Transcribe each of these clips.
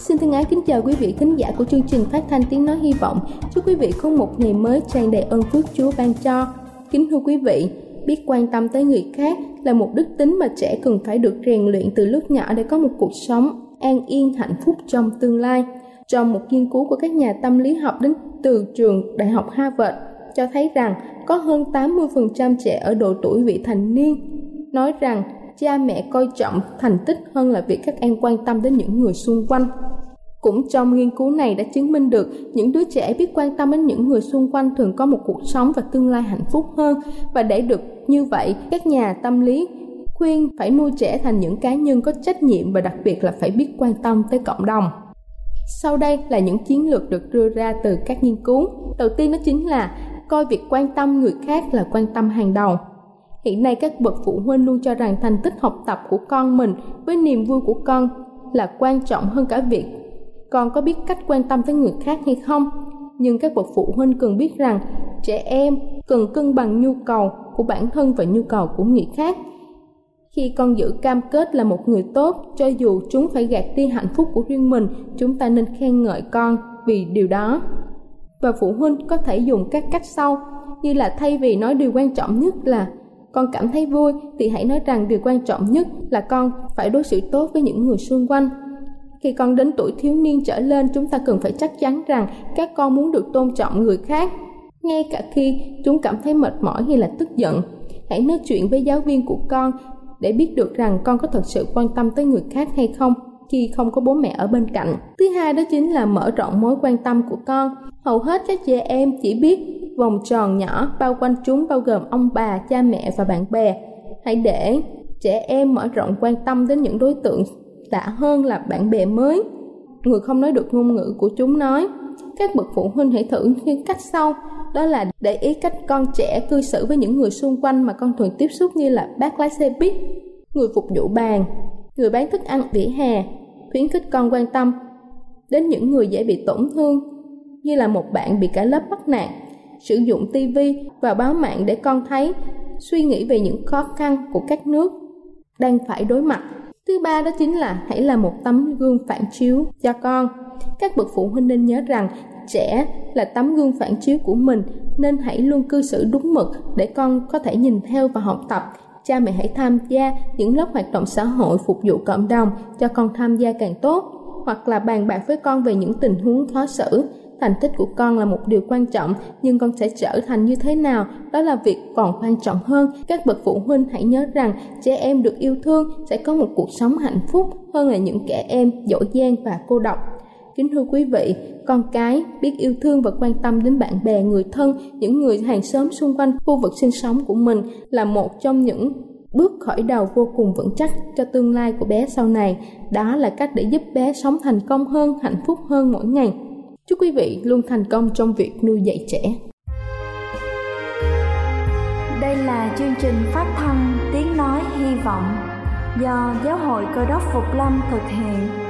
Xin thân ái kính chào quý vị khán giả của chương trình phát thanh tiếng nói hy vọng. Chúc quý vị có một ngày mới tràn đầy ơn phước Chúa ban cho. Kính thưa quý vị, biết quan tâm tới người khác là một đức tính mà trẻ cần phải được rèn luyện từ lúc nhỏ để có một cuộc sống an yên hạnh phúc trong tương lai. Trong một nghiên cứu của các nhà tâm lý học đến từ trường Đại học Harvard cho thấy rằng có hơn 80% trẻ ở độ tuổi vị thành niên nói rằng cha mẹ coi trọng thành tích hơn là việc các em quan tâm đến những người xung quanh. Cũng trong nghiên cứu này đã chứng minh được những đứa trẻ biết quan tâm đến những người xung quanh thường có một cuộc sống và tương lai hạnh phúc hơn và để được như vậy, các nhà tâm lý khuyên phải nuôi trẻ thành những cá nhân có trách nhiệm và đặc biệt là phải biết quan tâm tới cộng đồng. Sau đây là những chiến lược được đưa ra từ các nghiên cứu. Đầu tiên đó chính là coi việc quan tâm người khác là quan tâm hàng đầu. Hiện nay các bậc phụ huynh luôn cho rằng thành tích học tập của con mình với niềm vui của con là quan trọng hơn cả việc con có biết cách quan tâm tới người khác hay không. Nhưng các bậc phụ huynh cần biết rằng trẻ em cần cân bằng nhu cầu của bản thân và nhu cầu của người khác. Khi con giữ cam kết là một người tốt, cho dù chúng phải gạt đi hạnh phúc của riêng mình, chúng ta nên khen ngợi con vì điều đó. Và phụ huynh có thể dùng các cách sau, như là thay vì nói điều quan trọng nhất là con cảm thấy vui thì hãy nói rằng điều quan trọng nhất là con phải đối xử tốt với những người xung quanh. Khi con đến tuổi thiếu niên trở lên, chúng ta cần phải chắc chắn rằng các con muốn được tôn trọng người khác. Ngay cả khi chúng cảm thấy mệt mỏi hay là tức giận, hãy nói chuyện với giáo viên của con để biết được rằng con có thật sự quan tâm tới người khác hay không khi không có bố mẹ ở bên cạnh. Thứ hai đó chính là mở rộng mối quan tâm của con. Hầu hết các trẻ em chỉ biết vòng tròn nhỏ bao quanh chúng bao gồm ông bà, cha mẹ và bạn bè. Hãy để trẻ em mở rộng quan tâm đến những đối tượng lạ hơn là bạn bè mới. Người không nói được ngôn ngữ của chúng nói. Các bậc phụ huynh hãy thử những cách sau. Đó là để ý cách con trẻ cư xử với những người xung quanh mà con thường tiếp xúc như là bác lái xe buýt, người phục vụ bàn người bán thức ăn vỉa hè, khuyến khích con quan tâm đến những người dễ bị tổn thương, như là một bạn bị cả lớp bắt nạt, sử dụng tivi và báo mạng để con thấy suy nghĩ về những khó khăn của các nước đang phải đối mặt. Thứ ba đó chính là hãy là một tấm gương phản chiếu cho con. Các bậc phụ huynh nên nhớ rằng trẻ là tấm gương phản chiếu của mình, nên hãy luôn cư xử đúng mực để con có thể nhìn theo và học tập cha mẹ hãy tham gia những lớp hoạt động xã hội phục vụ cộng đồng cho con tham gia càng tốt, hoặc là bàn bạc với con về những tình huống khó xử. Thành tích của con là một điều quan trọng, nhưng con sẽ trở thành như thế nào? Đó là việc còn quan trọng hơn. Các bậc phụ huynh hãy nhớ rằng trẻ em được yêu thương sẽ có một cuộc sống hạnh phúc hơn là những kẻ em dỗ gian và cô độc kính thưa quý vị, con cái biết yêu thương và quan tâm đến bạn bè, người thân, những người hàng xóm xung quanh khu vực sinh sống của mình là một trong những bước khởi đầu vô cùng vững chắc cho tương lai của bé sau này đó là cách để giúp bé sống thành công hơn, hạnh phúc hơn mỗi ngày Chúc quý vị luôn thành công trong việc nuôi dạy trẻ. Đây là chương trình phát thanh Tiếng Nói Hy Vọng do Giáo hội Cơ đốc Phục Lâm thực hiện.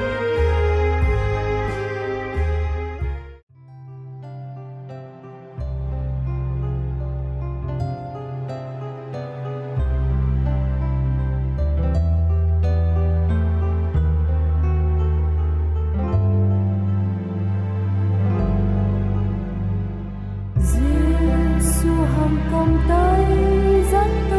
hồng công tới rất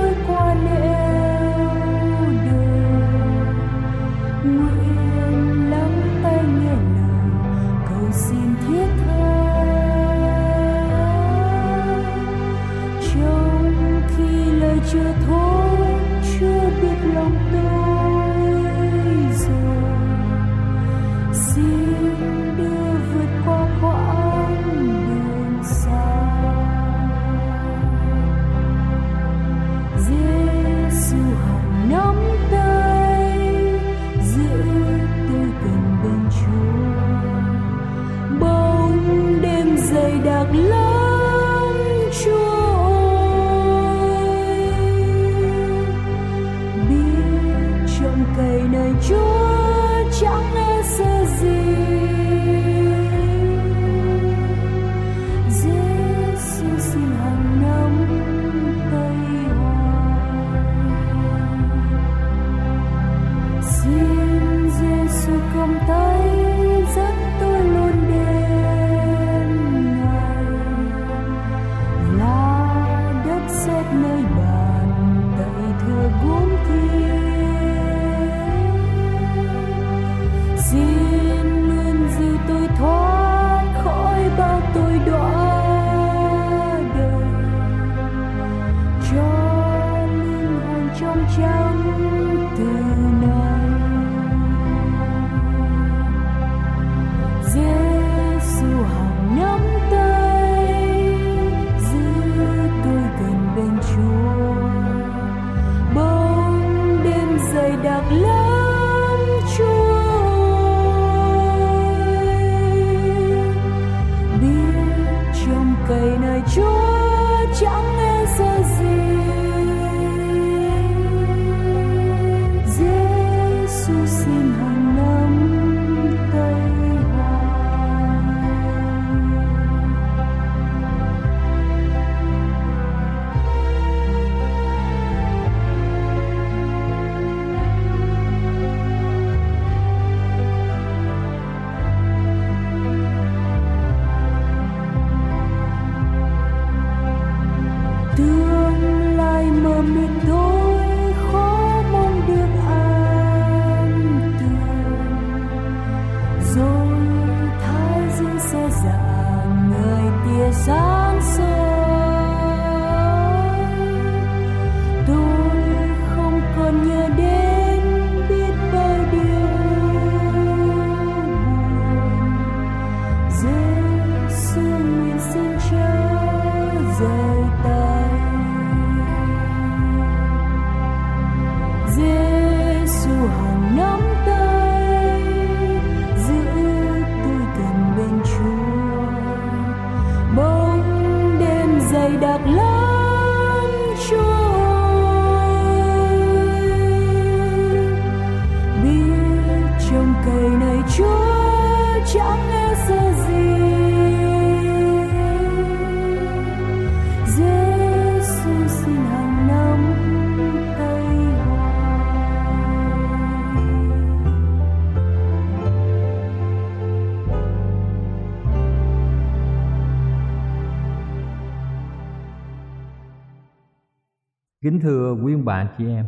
Kính thưa quý ông bà, chị em.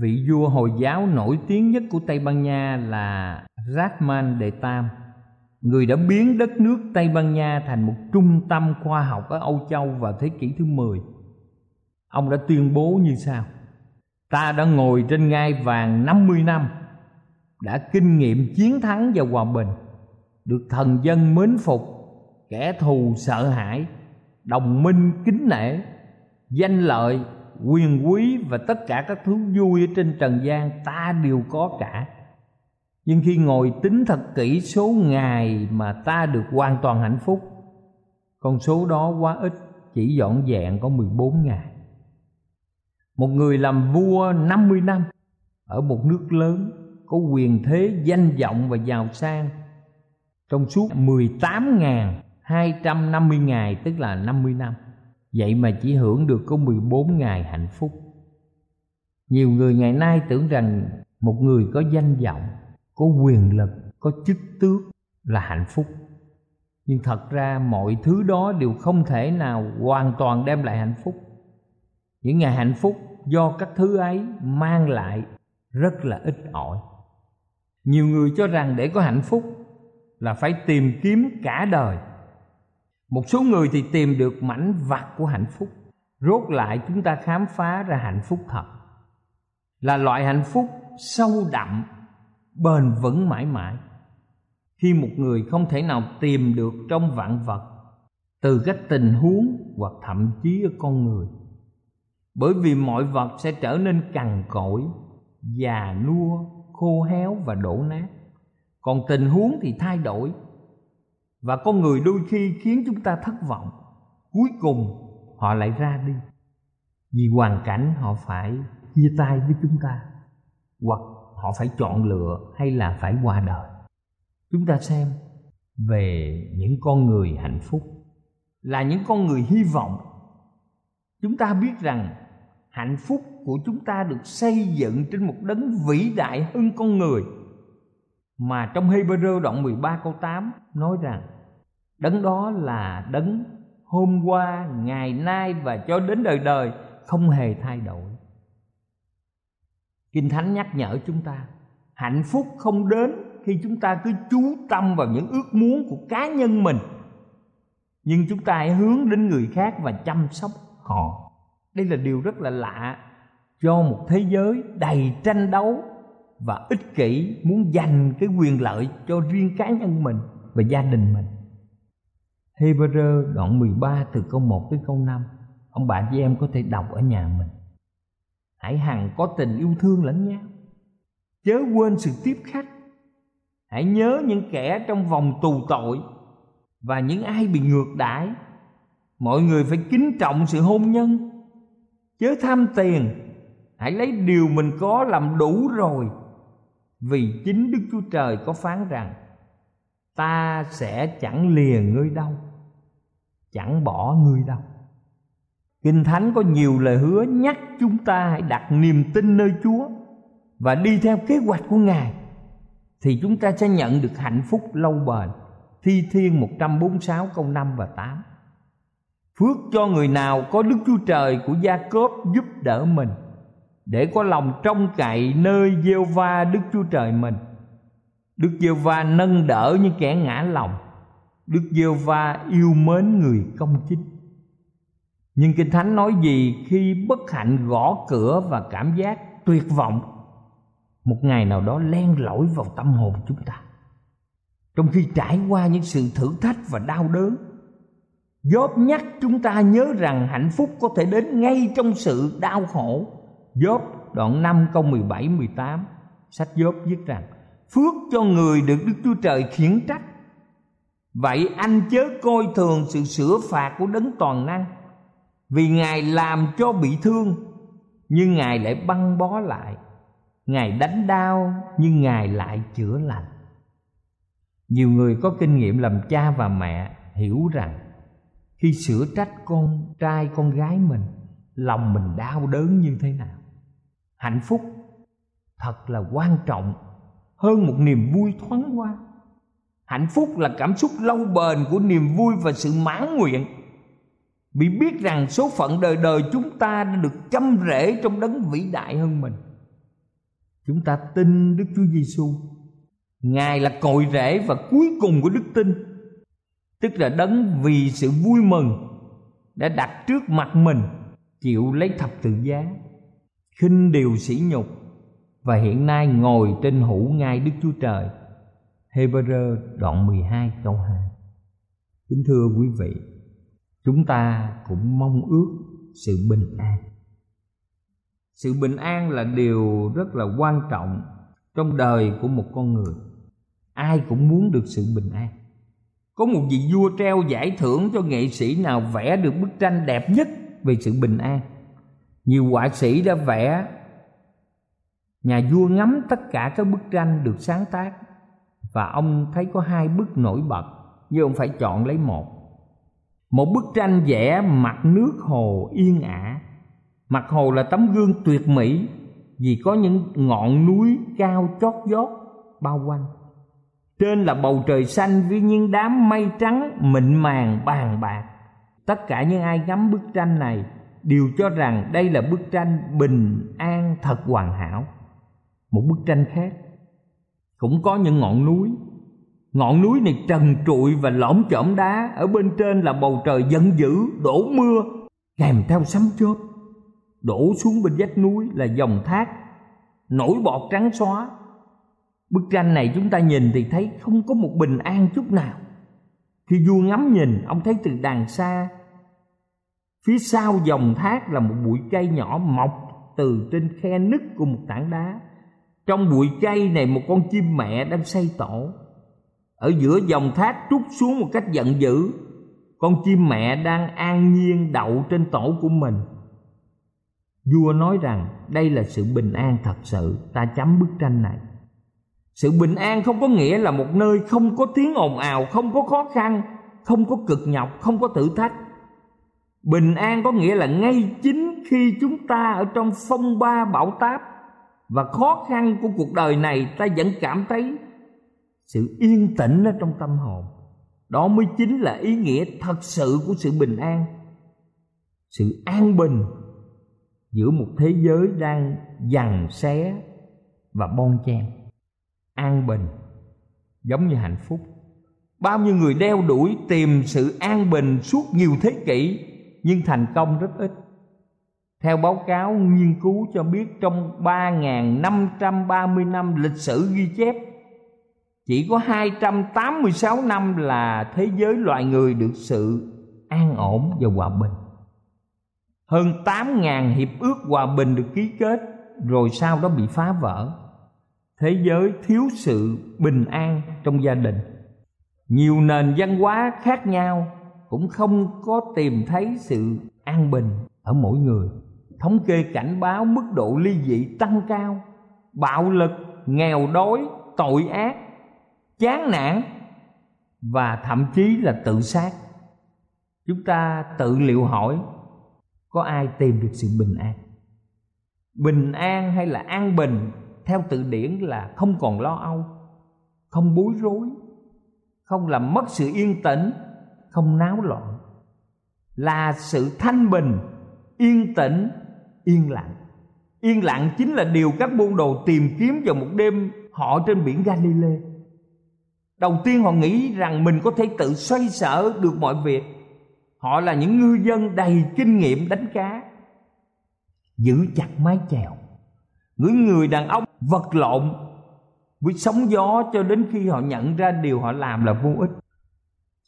Vị vua Hồi giáo nổi tiếng nhất của Tây Ban Nha là Rahman Đệ Tam, Người đã biến đất nước Tây Ban Nha thành một trung tâm khoa học ở Âu Châu vào thế kỷ thứ 10 Ông đã tuyên bố như sau Ta đã ngồi trên ngai vàng 50 năm, Đã kinh nghiệm chiến thắng và hòa bình, Được thần dân mến phục, Kẻ thù sợ hãi, Đồng minh kính nể. Danh lợi, quyền quý và tất cả các thứ vui ở trên trần gian Ta đều có cả Nhưng khi ngồi tính thật kỹ số ngày mà ta được hoàn toàn hạnh phúc Con số đó quá ít Chỉ dọn dẹn có 14 ngày một người làm vua 50 năm ở một nước lớn có quyền thế danh vọng và giàu sang trong suốt 18.250 ngày tức là 50 năm. Vậy mà chỉ hưởng được có 14 ngày hạnh phúc. Nhiều người ngày nay tưởng rằng một người có danh vọng, có quyền lực, có chức tước là hạnh phúc. Nhưng thật ra mọi thứ đó đều không thể nào hoàn toàn đem lại hạnh phúc. Những ngày hạnh phúc do các thứ ấy mang lại rất là ít ỏi nhiều người cho rằng để có hạnh phúc là phải tìm kiếm cả đời một số người thì tìm được mảnh vặt của hạnh phúc, rốt lại chúng ta khám phá ra hạnh phúc thật. Là loại hạnh phúc sâu đậm, bền vững mãi mãi. Khi một người không thể nào tìm được trong vạn vật, từ các tình huống hoặc thậm chí ở con người. Bởi vì mọi vật sẽ trở nên cằn cỗi, già nua, khô héo và đổ nát. Còn tình huống thì thay đổi và con người đôi khi khiến chúng ta thất vọng. Cuối cùng, họ lại ra đi. Vì hoàn cảnh họ phải chia tay với chúng ta, hoặc họ phải chọn lựa hay là phải qua đời. Chúng ta xem về những con người hạnh phúc là những con người hy vọng. Chúng ta biết rằng hạnh phúc của chúng ta được xây dựng trên một đấng vĩ đại hơn con người. Mà trong Hebrew đoạn 13 câu 8 nói rằng đấng đó là đấng hôm qua, ngày nay và cho đến đời đời không hề thay đổi. Kinh Thánh nhắc nhở chúng ta hạnh phúc không đến khi chúng ta cứ chú tâm vào những ước muốn của cá nhân mình. Nhưng chúng ta hãy hướng đến người khác và chăm sóc họ. Đây là điều rất là lạ cho một thế giới đầy tranh đấu và ích kỷ muốn giành cái quyền lợi cho riêng cá nhân mình và gia đình mình. Hebrew đoạn 13 từ câu 1 tới câu 5 Ông bà chị em có thể đọc ở nhà mình. Hãy hằng có tình yêu thương lẫn nhau. Chớ quên sự tiếp khách. Hãy nhớ những kẻ trong vòng tù tội Và những ai bị ngược đãi. Mọi người phải kính trọng sự hôn nhân. Chớ tham tiền. Hãy lấy điều mình có làm đủ rồi. Vì chính đức chúa trời có phán rằng, ta sẽ chẳng lìa ngươi đâu chẳng bỏ ngươi đâu. Kinh thánh có nhiều lời hứa nhắc chúng ta hãy đặt niềm tin nơi chúa và đi theo kế hoạch của ngài, thì chúng ta sẽ nhận được hạnh phúc lâu bền. Thi thiên 146 câu 5 và 8 Phước cho người nào có Đức Chúa Trời của Gia Cốp giúp đỡ mình, Để có lòng trông cậy nơi gieo va Đức Chúa Trời mình. Đức gieo va nâng đỡ những kẻ ngã lòng Đức Giêsu va yêu mến người công chính Nhưng Kinh Thánh nói gì khi bất hạnh gõ cửa và cảm giác tuyệt vọng Một ngày nào đó len lỏi vào tâm hồn chúng ta Trong khi trải qua những sự thử thách và đau đớn Gióp nhắc chúng ta nhớ rằng hạnh phúc có thể đến ngay trong sự đau khổ. Gióp đoạn 5 câu 17 18 sách Gióp viết rằng, phước cho người được Đức Chúa Trời khiển trách. Vậy anh chớ coi thường sự sửa phạt của đấng toàn năng vì Ngài làm cho bị thương, nhưng Ngài lại băng bó lại. Ngài đánh đau, nhưng Ngài lại chữa lành. Nhiều người có kinh nghiệm làm cha và mẹ hiểu rằng khi sửa trách con trai con gái mình, lòng mình đau đớn như thế nào hạnh phúc thật là quan trọng hơn một niềm vui thoáng qua hạnh phúc là cảm xúc lâu bền của niềm vui và sự mãn nguyện. Vì biết rằng số phận đời đời chúng ta đã được chăm rễ trong đấng vĩ đại hơn mình. Chúng ta tin Đức Chúa Giêsu Ngài là cội rễ và cuối cùng của đức tin. Tức là đấng vì sự vui mừng đã đặt trước mặt mình, chịu lấy thập tự giá, khinh điều sỉ nhục và hiện nay ngồi trên hữu ngai Đức Chúa Trời. Hebrew đoạn 12 câu 2. Kính thưa quý vị, chúng ta cũng mong ước sự bình an. Sự bình an là điều rất là quan trọng trong đời của một con người. Ai cũng muốn được sự bình an. Có một vị vua treo giải thưởng cho nghệ sĩ nào vẽ được bức tranh đẹp nhất về sự bình an. Nhiều họa sĩ đã vẽ nhà vua ngắm tất cả các bức tranh được sáng tác và ông thấy có hai bức nổi bật nhưng ông phải chọn lấy một. Một bức tranh vẽ mặt nước hồ yên ả. Mặt hồ là tấm gương tuyệt mỹ, vì có những ngọn núi cao chót vót, bao quanh. Trên là bầu trời xanh với những đám mây trắng mịn màng bàn bạc. Tất cả những ai ngắm bức tranh này đều cho rằng đây là bức tranh bình an thật hoàn hảo. Một bức tranh khác cũng có những ngọn núi. Ngọn núi này trần trụi và lõm chõm đá. Ở bên trên là bầu trời giận dữ, đổ mưa, kèm theo sấm chớp. Đổ xuống bên vách núi là dòng thác, nổi bọt trắng xóa. Bức tranh này chúng ta nhìn thì thấy không có một bình an chút nào. Khi vua ngắm nhìn, ông thấy từ đàng xa, phía sau dòng thác là một bụi cây nhỏ mọc từ trên khe nứt của một tảng đá trong bụi cây này một con chim mẹ đang xây tổ ở giữa dòng thác trút xuống một cách giận dữ, con chim mẹ đang an nhiên đậu trên tổ của mình. Vua nói rằng, đây là sự bình an thật sự, ta chấm bức tranh này. Sự bình an không có nghĩa là một nơi không có tiếng ồn ào, không có khó khăn, không có cực nhọc, không có thử thách. Bình an có nghĩa là ngay chính khi chúng ta ở trong phong ba bão táp và khó khăn của cuộc đời này ta vẫn cảm thấy sự yên tĩnh ở trong tâm hồn. Đó mới chính là ý nghĩa thật sự của sự bình an, sự an bình giữa một thế giới đang dằn xé và bon chen. An bình, giống như hạnh phúc. Bao nhiêu người đeo đuổi tìm sự an bình suốt nhiều thế kỷ, nhưng thành công rất ít theo báo cáo, nghiên cứu cho biết trong 3.530 năm lịch sử ghi chép, Chỉ có 286 năm là thế giới loài người được sự an ổn và hòa bình. Hơn 8.000 hiệp ước hòa bình được ký kết, rồi sau đó bị phá vỡ. Thế giới thiếu sự bình an trong gia đình. Nhiều nền văn hóa khác nhau cũng không có tìm thấy sự an bình ở mỗi người thống kê cảnh báo mức độ ly dị tăng cao, bạo lực, nghèo đói, tội ác, chán nản và thậm chí là tự sát. Chúng ta tự liệu hỏi, có ai tìm được sự bình an? Bình an hay là an bình theo từ điển là không còn lo âu, không bối rối, không làm mất sự yên tĩnh, không náo loạn. Là sự thanh bình, yên tĩnh yên lặng. Yên lặng chính là điều các môn đồ tìm kiếm vào một đêm họ trên biển Galilee đầu tiên họ nghĩ rằng mình có thể tự xoay sở được mọi việc. Họ là những ngư dân đầy kinh nghiệm đánh cá. Giữ chặt mái chèo. Những người đàn ông vật lộn. Với sóng gió cho đến khi họ nhận ra điều họ làm là vô ích.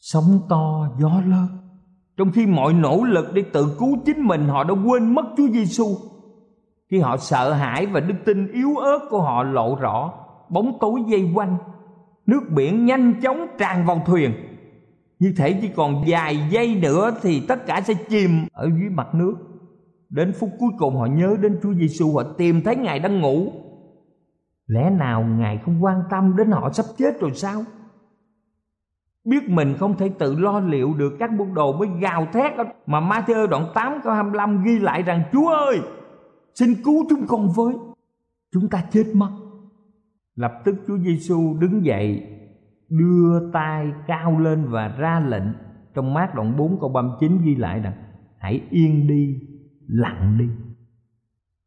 Sóng to, gió lớn trong khi mọi nỗ lực để tự cứu chính mình họ đã quên mất Chúa Giêsu. Khi họ sợ hãi và đức tin yếu ớt của họ lộ rõ, bóng tối dây quanh, nước biển nhanh chóng tràn vào thuyền. Như thể chỉ còn vài giây nữa thì tất cả sẽ chìm ở dưới mặt nước. Đến phút cuối cùng họ nhớ đến Chúa Giêsu, họ tìm thấy Ngài đang ngủ. Lẽ nào Ngài không quan tâm đến họ sắp chết rồi sao? Biết mình không thể tự lo liệu được các môn đồ mới gào thét mà Matthew đoạn 8 câu 25 ghi lại rằng, Chúa ơi, xin cứu chúng con với. Chúng ta chết mất. Lập tức Chúa Giêsu đứng dậy, đưa tay cao lên và ra lệnh. Trong mát đoạn 4 câu 39 ghi lại rằng, hãy yên đi, lặng đi.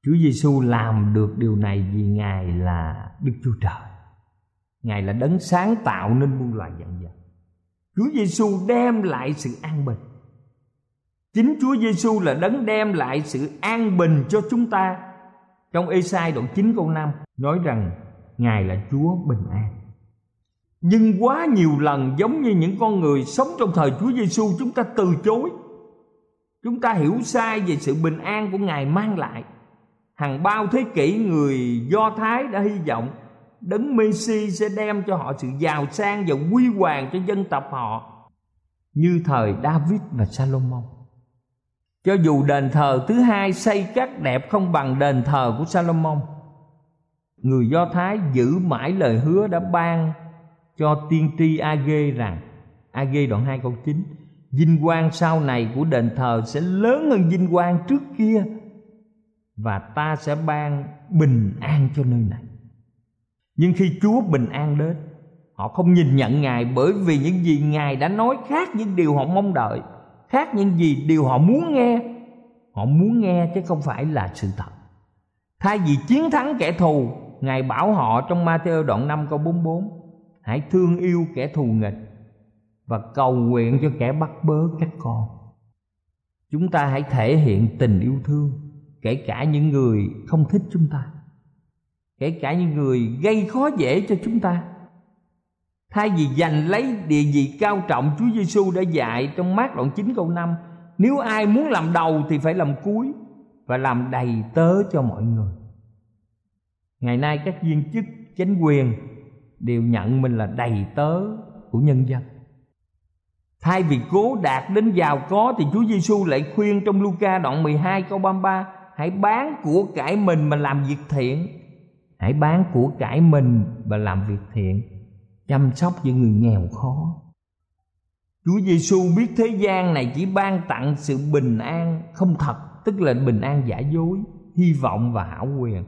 Chúa Giêsu làm được điều này vì Ngài là Đức Chúa Trời. Ngài là đấng sáng tạo nên muôn loài dạng vật. Chúa Giêsu đem lại sự an bình. Chính Chúa Giêsu là đấng đem lại sự an bình cho chúng ta. Trong Ê-sai đoạn 9 câu 5 nói rằng, Ngài là Chúa bình an. Nhưng quá nhiều lần giống như những con người sống trong thời Chúa Giêsu chúng ta từ chối. Chúng ta hiểu sai về sự bình an của Ngài mang lại hàng bao thế kỷ người do thái đã hy vọng đấng messi sẽ đem cho họ sự giàu sang và quy hoàng cho dân tộc họ, như thời david và salomon. Cho dù đền thờ thứ hai xây cắt đẹp không bằng đền thờ của salomon, người do thái giữ mãi lời hứa đã ban cho tiên tri ag rằng ag đoạn 2 câu 9 vinh quang sau này của đền thờ sẽ lớn hơn vinh quang trước kia và ta sẽ ban bình an cho nơi này nhưng khi chúa bình an đến, họ không nhìn nhận ngài bởi vì những gì ngài đã nói khác những điều họ mong đợi, khác những gì điều họ muốn nghe. Họ muốn nghe chứ không phải là sự thật. Thay vì chiến thắng kẻ thù, ngài bảo họ trong Matthew đoạn 5 câu 44 hãy thương yêu kẻ thù nghịch và cầu nguyện cho kẻ bắt bớ các con. Chúng ta hãy thể hiện tình yêu thương kể cả những người không thích chúng ta kể cả những người gây khó dễ cho chúng ta. Thay vì giành lấy địa vị cao trọng Chúa Giêsu đã dạy trong mát đoạn 9 câu 5 nếu ai muốn làm đầu thì phải làm cuối và làm đầy tớ cho mọi người. Ngày nay các viên chức chính quyền đều nhận mình là đầy tớ của nhân dân. Thay vì cố đạt đến giàu có thì Chúa Giêsu lại khuyên trong Luca đoạn 12 câu 33 hãy bán của cải mình mà làm việc thiện hãy bán của cải mình và làm việc thiện, chăm sóc những người nghèo khó. Chúa Giêsu biết thế gian này chỉ ban tặng sự bình an, không thật, tức là bình an giả dối, hy vọng và hảo quyền.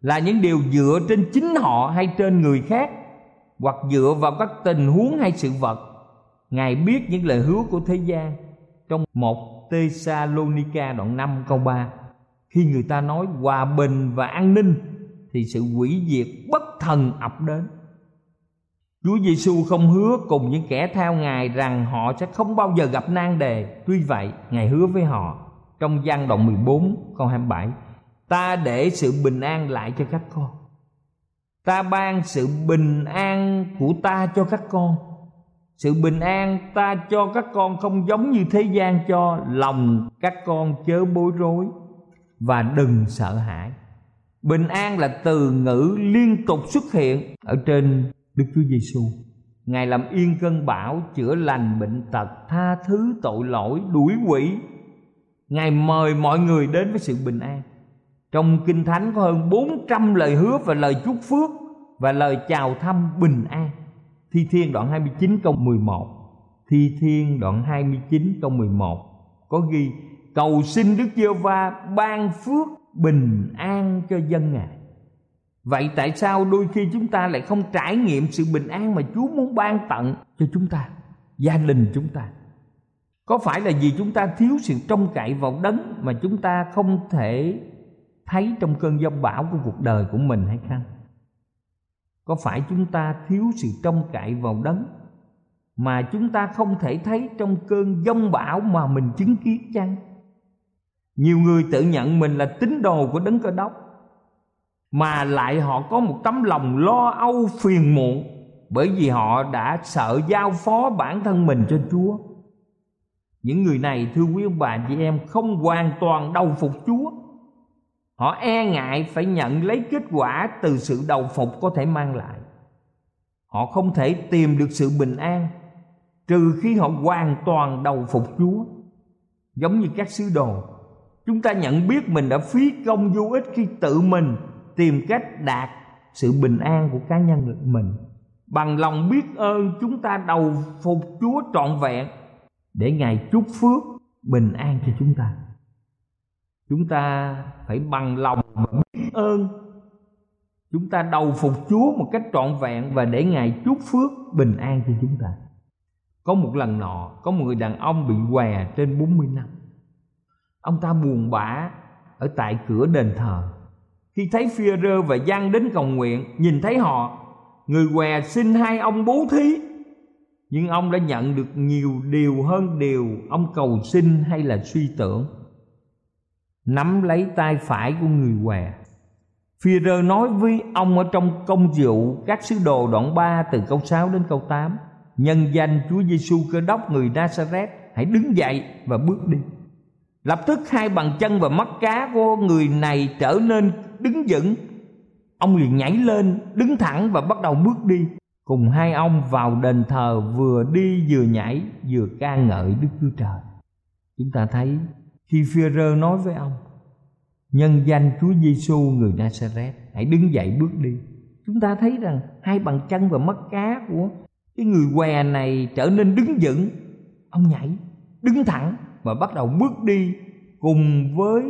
Là những điều dựa trên chính họ hay trên người khác, hoặc dựa vào các tình huống hay sự vật. Ngài biết những lời hứa của thế gian. Trong một tesalonica đoạn 5 câu 3 khi người ta nói hòa bình và an ninh thì sự hủy diệt bất thần ập đến. Chúa Giêsu không hứa cùng những kẻ theo Ngài rằng họ sẽ không bao giờ gặp nan đề. Tuy vậy, Ngài hứa với họ trong gian đoạn 14 câu 27 Ta để sự bình an lại cho các con. Ta ban sự bình an của ta cho các con. Sự bình an ta cho các con không giống như thế gian cho Lòng các con chớ bối rối và đừng sợ hãi bình an là từ ngữ liên tục xuất hiện ở trên đức chúa giêsu ngài làm yên cơn bão chữa lành bệnh tật, tha thứ tội lỗi, đuổi quỷ. Ngài mời mọi người đến với sự bình an. Trong kinh thánh có hơn 400 lời hứa và lời chúc phước và lời chào thăm bình an. Thi Thiên đoạn 29 câu 11 Thi Thiên đoạn 29 câu 11 Có ghi, cầu xin Đức Giê Va ban phước bình an cho dân ngài. Vậy tại sao đôi khi chúng ta lại không trải nghiệm sự bình an mà Chúa muốn ban tặng cho chúng ta, gia đình chúng ta? Có phải là vì chúng ta thiếu sự trông cậy vào đấng mà chúng ta không thể thấy trong cơn giông bão của cuộc đời của mình hay không? Có phải chúng ta thiếu sự trông cậy vào đấng mà chúng ta không thể thấy trong cơn giông bão mà mình chứng kiến chăng? Nhiều người tự nhận mình là tín đồ của đấng cơ đốc, mà lại họ có một tấm lòng lo âu phiền muộn bởi vì họ đã sợ giao phó bản thân mình cho Chúa. Những người này, thưa quý ông bà chị em, không hoàn toàn đầu phục Chúa. Họ e ngại phải nhận lấy kết quả từ sự đầu phục có thể mang lại. Họ không thể tìm được sự bình an trừ khi họ hoàn toàn đầu phục Chúa. Giống như các sứ đồ chúng ta nhận biết mình đã phí công vô ích khi tự mình tìm cách đạt sự bình an của cá nhân mình. Bằng lòng biết ơn, chúng ta đầu phục chúa trọn vẹn để ngài chúc phước, bình an cho chúng ta. Chúng ta phải bằng lòng và biết ơn. Chúng ta đầu phục chúa một cách trọn vẹn và để ngài chúc phước, bình an cho chúng ta. Có một lần nọ, có một người đàn ông bị què trên 40 năm ông ta buồn bã ở tại cửa đền thờ. Khi thấy phi rơ và giang đến cầu nguyện, nhìn thấy họ, người què xin hai ông bố thí. Nhưng ông đã nhận được nhiều điều hơn điều ông cầu xin hay là suy tưởng. Nắm lấy tay phải của người què phi rơ nói với ông ở trong công vụ các sứ đồ đoạn 3 từ câu 6 đến câu 8 nhân danh Chúa Giêsu Cơ đốc người Nazareth hãy đứng dậy và bước đi lập tức hai bàn chân và mắt cá của người này trở nên đứng vững. Ông liền nhảy lên, đứng thẳng và bắt đầu bước đi. Cùng hai ông vào đền thờ vừa đi vừa nhảy, vừa ca ngợi đức chúa trời. Chúng ta thấy khi phi rơ nói với ông, nhân danh chúa giêsu người nazareth hãy đứng dậy bước đi. Chúng ta thấy rằng hai bàn chân và mắt cá của cái người què này trở nên đứng vững. Ông nhảy, đứng thẳng và bắt đầu bước đi cùng với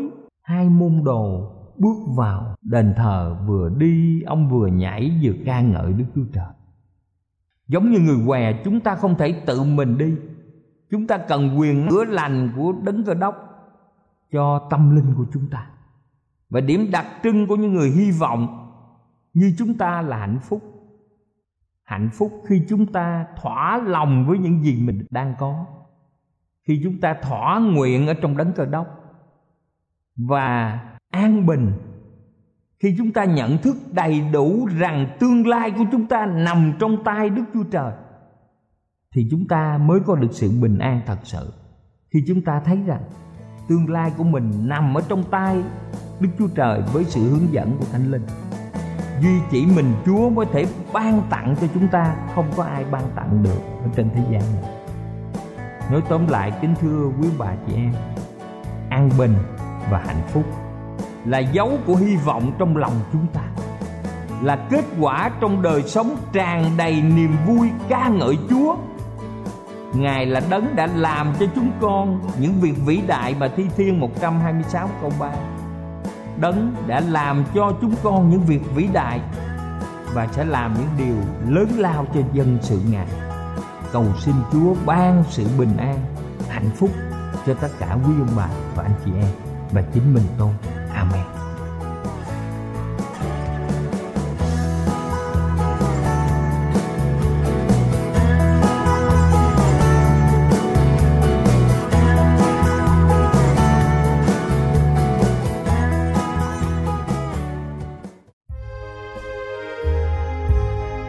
hai môn đồ bước vào. Đền thờ vừa đi, ông vừa nhảy vừa ca ngợi đức chúa trời. Giống như người què, chúng ta không thể tự mình đi. Chúng ta cần quyền chữa lành của đấng cơ đốc cho tâm linh của chúng ta. Và điểm đặc trưng của những người hy vọng như chúng ta là hạnh phúc. Hạnh phúc khi chúng ta thỏa lòng với những gì mình đang có khi chúng ta thỏa nguyện ở trong đấng cơ đốc và an bình khi chúng ta nhận thức đầy đủ rằng tương lai của chúng ta nằm trong tay Đức Chúa Trời thì chúng ta mới có được sự bình an thật sự. Khi chúng ta thấy rằng tương lai của mình nằm ở trong tay Đức Chúa Trời với sự hướng dẫn của Thánh Linh. Duy chỉ mình Chúa mới thể ban tặng cho chúng ta, không có ai ban tặng được ở trên thế gian này. Nói tóm lại kính thưa quý bà chị em, an bình và hạnh phúc là dấu của hy vọng trong lòng chúng ta là kết quả trong đời sống tràn đầy niềm vui ca ngợi Chúa. Ngài là đấng đã làm cho chúng con những việc vĩ đại mà Thi Thiên 126 câu 3. Đấng đã làm cho chúng con những việc vĩ đại và sẽ làm những điều lớn lao cho dân sự Ngài. Cầu xin Chúa ban sự bình an, hạnh phúc cho tất cả quý ông bà và anh chị em và chính mình tôi.